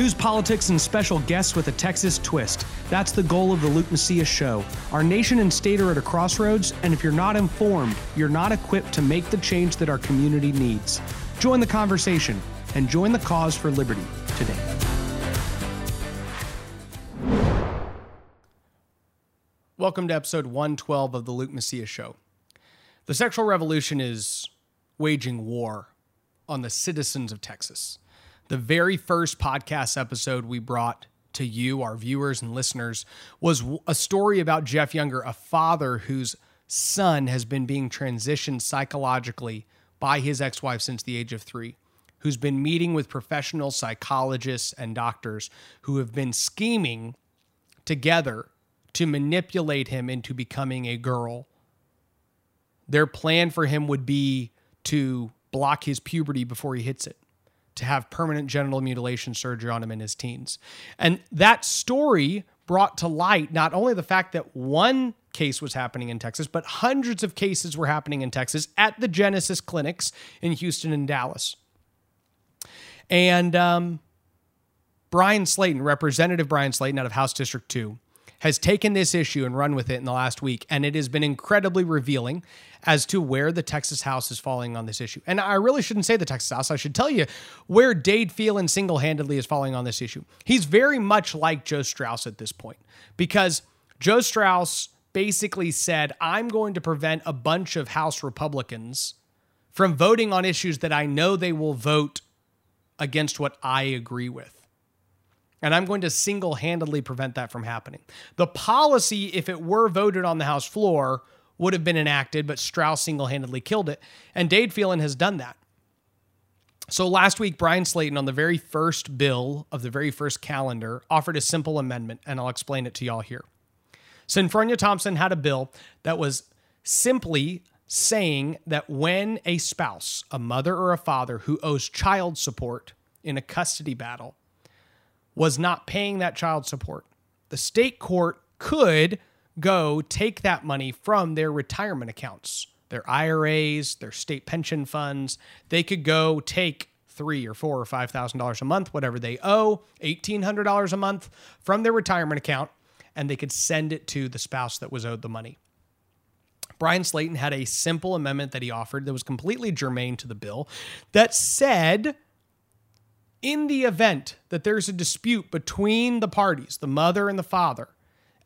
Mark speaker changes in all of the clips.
Speaker 1: News, politics, and special guests with a Texas twist. That's the goal of the Luke Macias Show. Our nation and state are at a crossroads, and if you're not informed, you're not equipped to make the change that our community needs. Join the conversation and join the cause for liberty today. Welcome to episode 112 of the Luke Macias Show. The sexual revolution is waging war on the citizens of Texas the very first podcast episode we brought to you, our viewers and listeners, was a story about Jeff Younger, a father whose son has been being transitioned psychologically by his ex wife since the age of three, who's been meeting with professional psychologists and doctors who have been scheming together to manipulate him into becoming a girl. Their plan for him would be to block his puberty before he hits it to have permanent genital mutilation surgery on him in his teens. And that story brought to light not only the fact that one case was happening in Texas, but hundreds of cases were happening in Texas at the Genesis clinics in Houston and Dallas. And um, Bryan Slaton, Representative Bryan Slaton out of House District 2, has taken this issue and run with it in the last week. And it has been incredibly revealing as to where the Texas House is falling on this issue. And I really shouldn't say the Texas House. I should tell you where Dade Phelan single handedly is falling on this issue. He's very much like Joe Straus at this point because Joe Straus basically said, I'm going to prevent a bunch of House Republicans from voting on issues that I know they will vote against what I agree with. And I'm going to single handedly prevent that from happening. The policy, if it were voted on the House floor, would have been enacted, but Straus single handedly killed it. And Dade Phelan has done that. So last week, Bryan Slaton, on the very first bill of the very first calendar, offered a simple amendment, and I'll explain it to y'all here. Senfronia Thompson had a bill that was simply saying that when a spouse, a mother or a father who owes child support in a custody battle, was not paying that child support, the state court could go take that money from their retirement accounts, their IRAs, their state pension funds. They could go take three or four or five thousand dollars a month, whatever they owe, eighteen hundred dollars a month from their retirement account, and they could send it to the spouse that was owed the money. Bryan Slaton had a simple amendment that he offered that was completely germane to the bill that said in the event that there's a dispute between the parties, the mother and the father,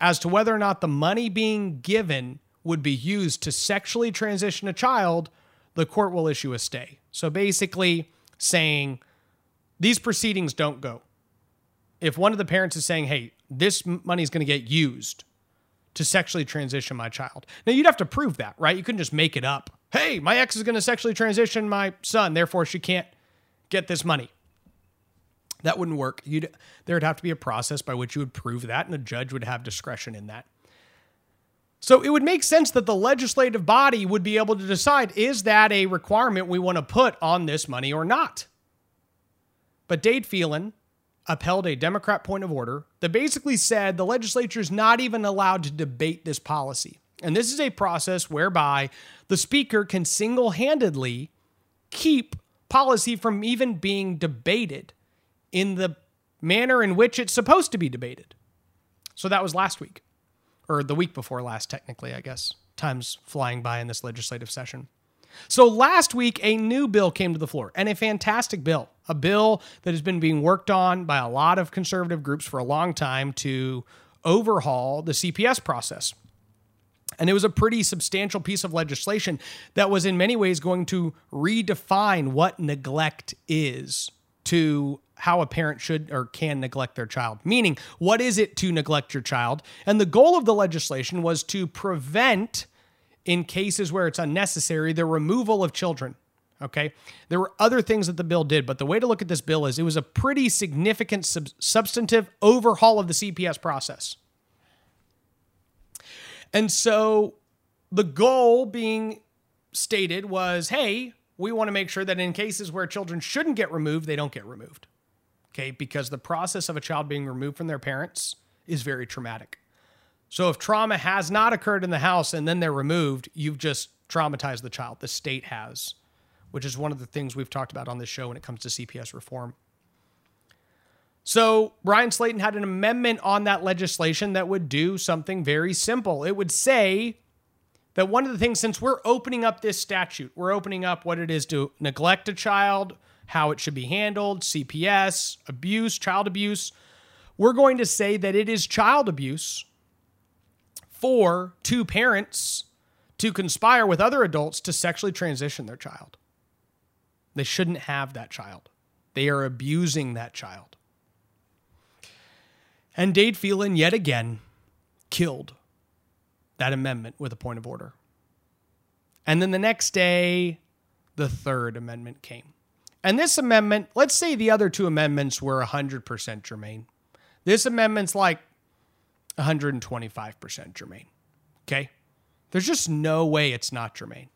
Speaker 1: as to whether or not the money being given would be used to sexually transition a child, the court will issue a stay. So basically, saying these proceedings don't go. If one of the parents is saying, hey, this money is going to get used to sexually transition my child. Now, you'd have to prove that, right? You couldn't just make it up. Hey, my ex is going to sexually transition my son, therefore she can't get this money. That wouldn't work. You'd there would have to be a process by which you would prove that, and a judge would have discretion in that. So it would make sense that the legislative body would be able to decide is that a requirement we want to put on this money or not. But Dade Phelan upheld a Democrat point of order that basically said the legislature is not even allowed to debate this policy. And this is a process whereby the speaker can single handedly keep policy from even being debated in the manner in which it's supposed to be debated. So that was last week, or the week before last, technically, I guess. Time's flying by in this legislative session. So last week, a new bill came to the floor, and a fantastic bill. A bill that has been being worked on by a lot of conservative groups for a long time to overhaul the CPS process. And it was a pretty substantial piece of legislation that was, in many ways, going to redefine what neglect is to how a parent should or can neglect their child. Meaning, what is it to neglect your child? And the goal of the legislation was to prevent, in cases where it's unnecessary, the removal of children. Okay. There were other things that the bill did, but the way to look at this bill is it was a pretty significant sub- substantive overhaul of the CPS process. And so the goal being stated was hey, we want to make sure that in cases where children shouldn't get removed, they don't get removed. Okay, because the process of a child being removed from their parents is very traumatic. So if trauma has not occurred in the house and then they're removed, you've just traumatized the child. The state has, which is one of the things we've talked about on this show when it comes to CPS reform. So Bryan Slaton had an amendment on that legislation that would do something very simple. It would say that one of the things, since we're opening up this statute, we're opening up what it is to neglect a child, how it should be handled, CPS, abuse, child abuse. We're going to say that it is child abuse for two parents to conspire with other adults to sexually transition their child. They shouldn't have that child. They are abusing that child. And Dade Phelan, yet again, killed that amendment with a point of order. And then the next day, the third amendment came. And this amendment, let's say the other two amendments were 100% germane. This amendment's like 125% germane. Okay? There's just no way it's not germane.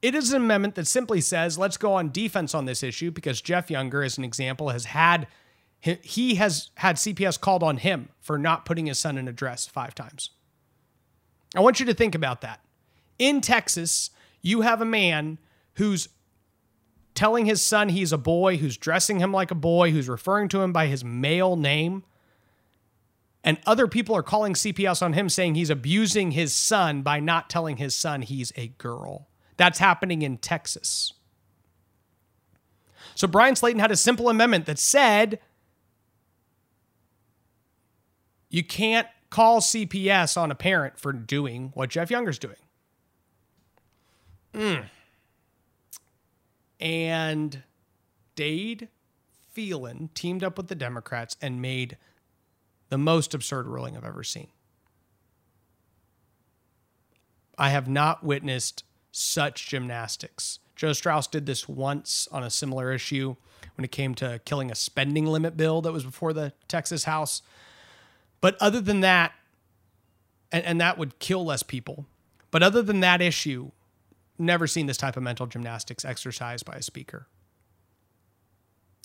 Speaker 1: It is an amendment that simply says, let's go on defense on this issue because Jeff Younger, as an example, has had he has had CPS called on him for not putting his son in address five times. I want you to think about that. In Texas, you have a man who's telling his son he's a boy, who's dressing him like a boy, who's referring to him by his male name. And other people are calling CPS on him saying he's abusing his son by not telling his son he's a girl. That's happening in Texas. So Bryan Slaton had a simple amendment that said you can't call CPS on a parent for doing what Jeff Younger's doing. Mm. And Dade Phelan teamed up with the Democrats and made the most absurd ruling I've ever seen. I have not witnessed such gymnastics. Joe Straus did this once on a similar issue when it came to killing a spending limit bill that was before the Texas House. But other than that, and, and that would kill less people. But other than that issue, never seen this type of mental gymnastics exercised by a speaker.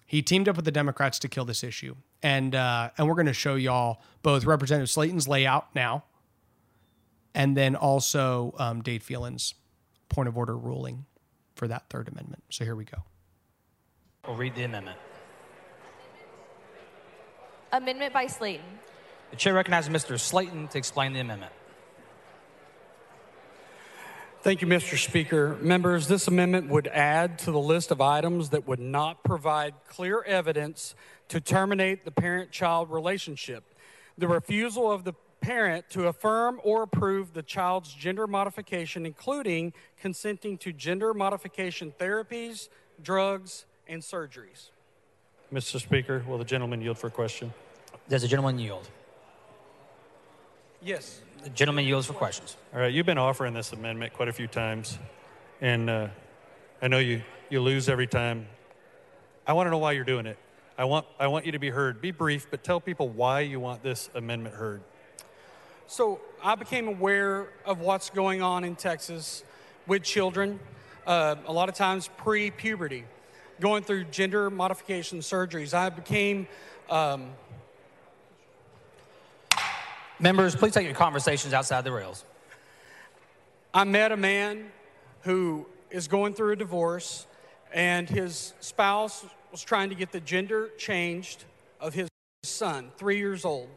Speaker 1: He teamed up with the Democrats to kill this issue, and uh, and we're going to show y'all both Representative Slaton's layout now, and then also um, Dade Phelan's point of order ruling for that third amendment. So here we go.
Speaker 2: We'll read the amendment.
Speaker 3: Amendment by Slaton.
Speaker 2: The chair recognizes Mr. Slaton to explain the amendment.
Speaker 4: Thank you, Mr. Speaker. Members, this amendment would add to the list of items that would not provide clear evidence to terminate the parent child relationship. The refusal of the parent to affirm or approve the child's gender modification, including consenting to gender modification therapies, drugs, and surgeries.
Speaker 5: Mr. Speaker, will the gentleman yield for a question?
Speaker 2: Does the gentleman yield?
Speaker 4: Yes.
Speaker 2: The gentleman yields for questions.
Speaker 5: All right, you've been offering this amendment quite a few times, and uh, I know you, you lose every time. I want to know why you're doing it. I want, I want you to be heard. Be brief, but tell people why you want this amendment heard.
Speaker 4: So I became aware of what's going on in Texas with children, uh, a lot of times pre puberty, going through gender modification surgeries. I became. Um,
Speaker 2: Members, please take your conversations outside the rails.
Speaker 4: I met a man who is going through a divorce, and his spouse was trying to get the gender changed of his son, three years old.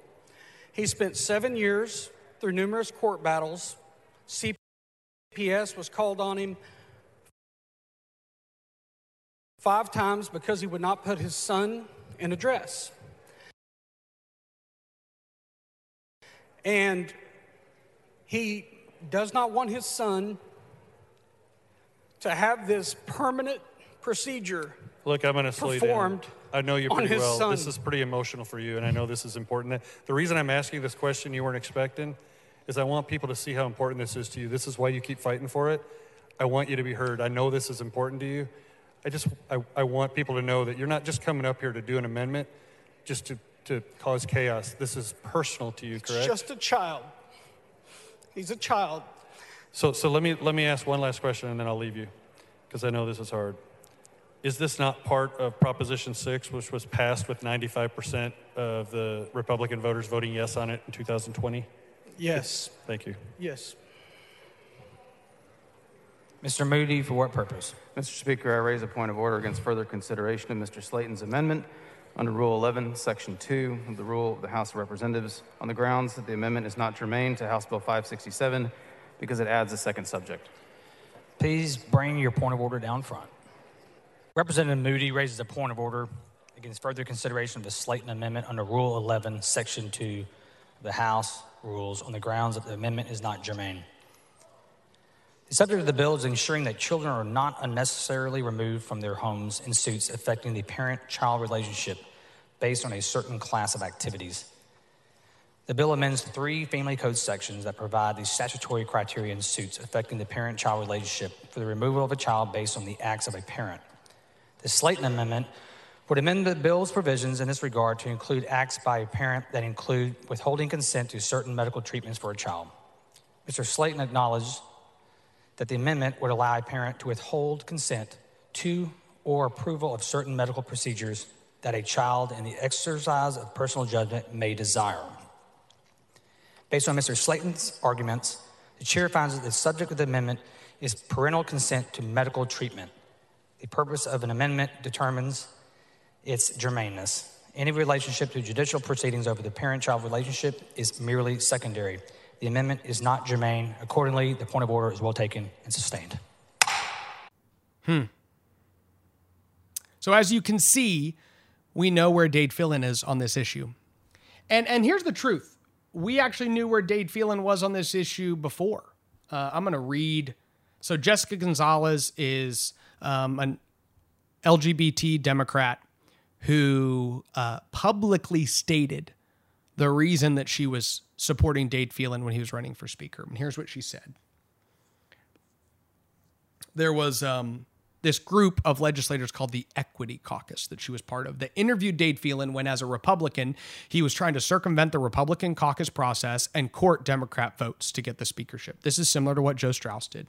Speaker 4: He spent seven years through numerous court battles. CPS was called on him five times because he would not put his son in a dress. And he does not want his son to have this permanent procedure
Speaker 5: Look, I'm going to slow you down. I know you pretty well.
Speaker 4: son.
Speaker 5: This is pretty emotional for you, and I know this is important. The reason I'm asking this question you weren't expecting is I want people to see how important this is to you. This is why you keep fighting for it. I want you to be heard. I know this is important to you. I just I, I want people to know that you're not just coming up here to do an amendment just to, to cause chaos. This is personal to you, correct?
Speaker 4: just a child. He's a child.
Speaker 5: So, so let me let me ask one last question, and then I'll leave you, because I know this is hard. Is this not part of Proposition Six, which was passed with 95% of the Republican voters voting yes on it in 2020?
Speaker 4: Yes.
Speaker 5: Thank you.
Speaker 4: Yes.
Speaker 2: Mr. Moody, for what purpose?
Speaker 6: Mr. Speaker, I raise a point of order against further consideration of Mr. Slaton's amendment. Under Rule 11, Section 2 of the Rule of the House of Representatives on the grounds that the amendment is not germane to House Bill 567 because it adds a second subject.
Speaker 2: Please bring your point of order down front. Representative Moody raises a point of order against further consideration of the Slaton Amendment under Rule 11, Section 2 of the House rules on the grounds that the amendment is not germane. The subject of the bill is ensuring that children are not unnecessarily removed from their homes in suits affecting the parent child relationship based on a certain class of activities. The bill amends three family code sections that provide the statutory criteria in suits affecting the parent child relationship for the removal of a child based on the acts of a parent. The Slaton Amendment would amend the bill's provisions in this regard to include acts by a parent that include withholding consent to certain medical treatments for a child. Mr. Slaton acknowledged that the amendment would allow a parent to withhold consent to or approval of certain medical procedures that a child, in the exercise of personal judgment, may desire. Based on Mr. Slaton's arguments, the chair finds that the subject of the amendment is parental consent to medical treatment. The purpose of an amendment determines its germaneness. Any relationship to judicial proceedings over the parent child relationship is merely secondary. The amendment is not germane. Accordingly, the point of order is well taken and sustained. Hmm.
Speaker 1: So as you can see, we know where Dade Phelan is on this issue. And and here's the truth. We actually knew where Dade Phelan was on this issue before. Uh, I'm going to read. So Jessica Gonzalez is um, an LGBT Democrat who uh, publicly stated the reason that she was supporting Dade Phelan when he was running for speaker. And here's what she said. There was um, this group of legislators called the Equity Caucus that she was part of that interviewed Dade Phelan when, as a Republican, he was trying to circumvent the Republican caucus process and court Democrat votes to get the speakership. This is similar to what Joe Straus did.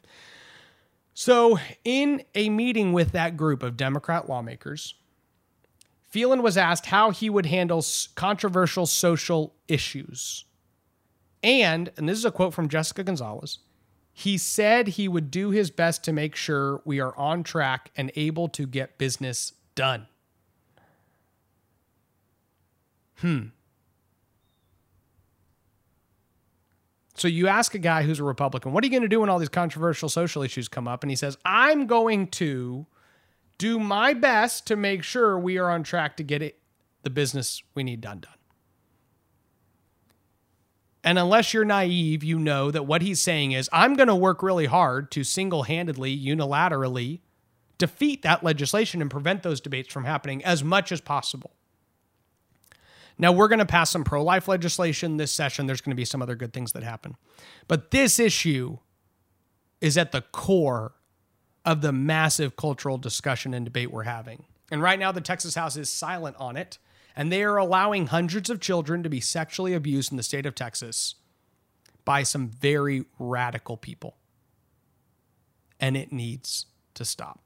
Speaker 1: So, in a meeting with that group of Democrat lawmakers, Phelan was asked how he would handle controversial social issues. And, and this is a quote from Jessica Gonzalez, he said he would do his best to make sure we are on track and able to get business done. Hmm. So you ask a guy who's a Republican, what are you going to do when all these controversial social issues come up? And he says, I'm going to do my best to make sure we are on track to get it the business we need done done. And unless you're naive, you know that what he's saying is, I'm going to work really hard to single handedly, unilaterally defeat that legislation and prevent those debates from happening as much as possible. Now, we're going to pass some pro life legislation this session. There's going to be some other good things that happen. But this issue is at the core of the massive cultural discussion and debate we're having. And right now, the Texas House is silent on it and they are allowing hundreds of children to be sexually abused in the state of Texas by some very radical people. And it needs to stop.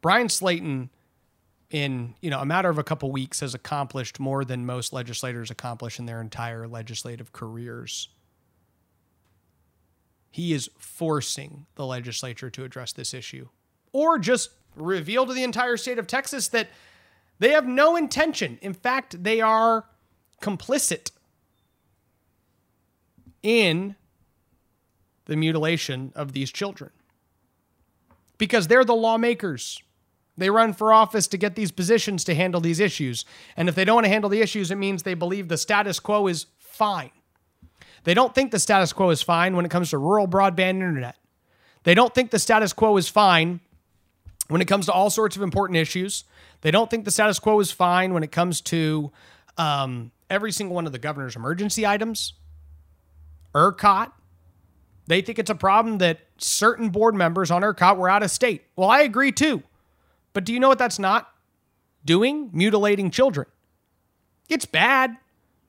Speaker 1: Bryan Slaton, in you know a matter of a couple weeks, has accomplished more than most legislators accomplish in their entire legislative careers. He is forcing the legislature to address this issue, or just reveal to the entire state of Texas that they have no intention. In fact, they are complicit in the mutilation of these children because they're the lawmakers. They run for office to get these positions to handle these issues. And if they don't want to handle the issues, it means they believe the status quo is fine. They don't think the status quo is fine when it comes to rural broadband internet. They don't think the status quo is fine when it comes to all sorts of important issues. They don't think the status quo is fine when it comes to um, every single one of the governor's emergency items. ERCOT. They think it's a problem that certain board members on ERCOT were out of state. Well, I agree too. But do you know what that's not doing? Mutilating children. It's bad,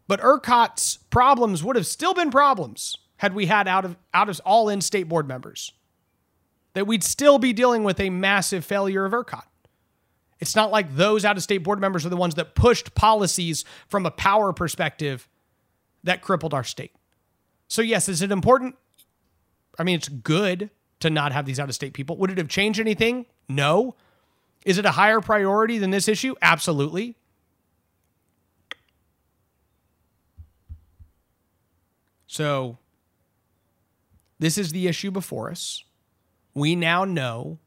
Speaker 1: but ERCOT's problems would have still been problems had we had out of out of all in-state board members. That we'd still be dealing with a massive failure of ERCOT. It's not like those out of state board members are the ones that pushed policies from a power perspective that crippled our state. So, yes, is it important? I mean, it's good to not have these out of state people. Would it have changed anything? No. Is it a higher priority than this issue? Absolutely. So, this is the issue before us. We now know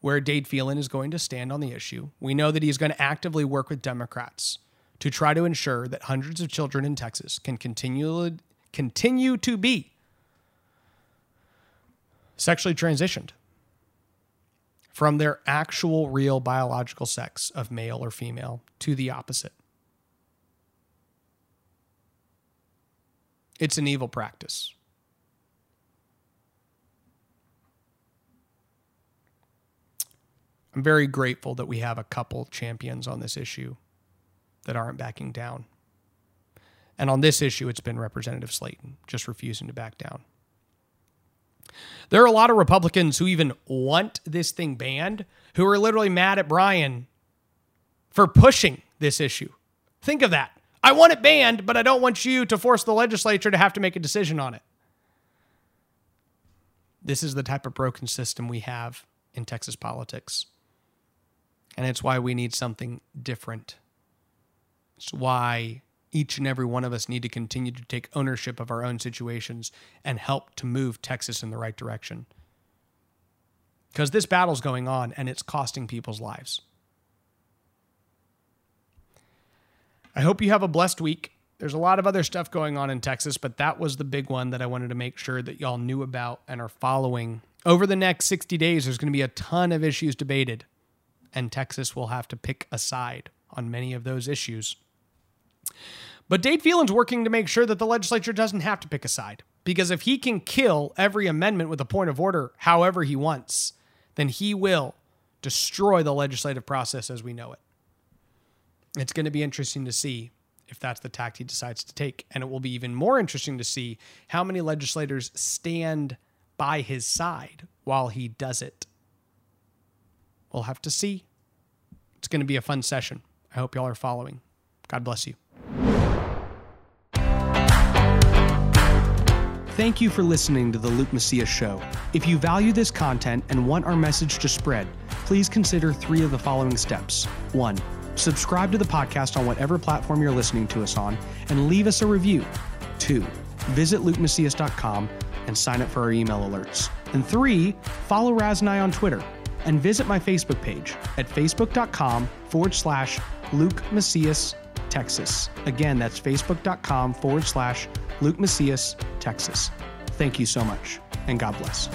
Speaker 1: where Dade Phelan is going to stand on the issue. We know that he's going to actively work with Democrats to try to ensure that hundreds of children in Texas can continue, continue to be sexually transitioned from their actual real biological sex of male or female to the opposite. It's an evil practice. I'm very grateful that we have a couple champions on this issue that aren't backing down. And on this issue, it's been Representative Slaton just refusing to back down. There are a lot of Republicans who even want this thing banned who are literally mad at Brian for pushing this issue. Think of that. I want it banned, but I don't want you to force the legislature to have to make a decision on it. This is the type of broken system we have in Texas politics. And it's why we need something different. It's why each and every one of us need to continue to take ownership of our own situations and help to move Texas in the right direction. Because this battle's going on and it's costing people's lives. I hope you have a blessed week. There's a lot of other stuff going on in Texas, but that was the big one that I wanted to make sure that y'all knew about and are following. Over the next 60 days, there's going to be a ton of issues debated, and Texas will have to pick a side on many of those issues. But Dade Phelan's working to make sure that the legislature doesn't have to pick a side. Because if he can kill every amendment with a point of order however he wants, then he will destroy the legislative process as we know it. It's going to be interesting to see if that's the tact he decides to take. And it will be even more interesting to see how many legislators stand by his side while he does it. We'll have to see. It's going to be a fun session. I hope y'all are following. God bless you. Thank you for listening to the Luke Macias Show. If you value this content and want our message to spread, please consider three of the following steps. One, subscribe to the podcast on whatever platform you're listening to us on and leave us a review. Two, visit lukemacias.com and sign up for our email alerts. And three, follow Raz and I on Twitter and visit my Facebook page at facebook.com forward slash Luke Macias Texas. Again, that's facebook.com forward slash Luke Macias, Texas. Thank you so much, and God bless.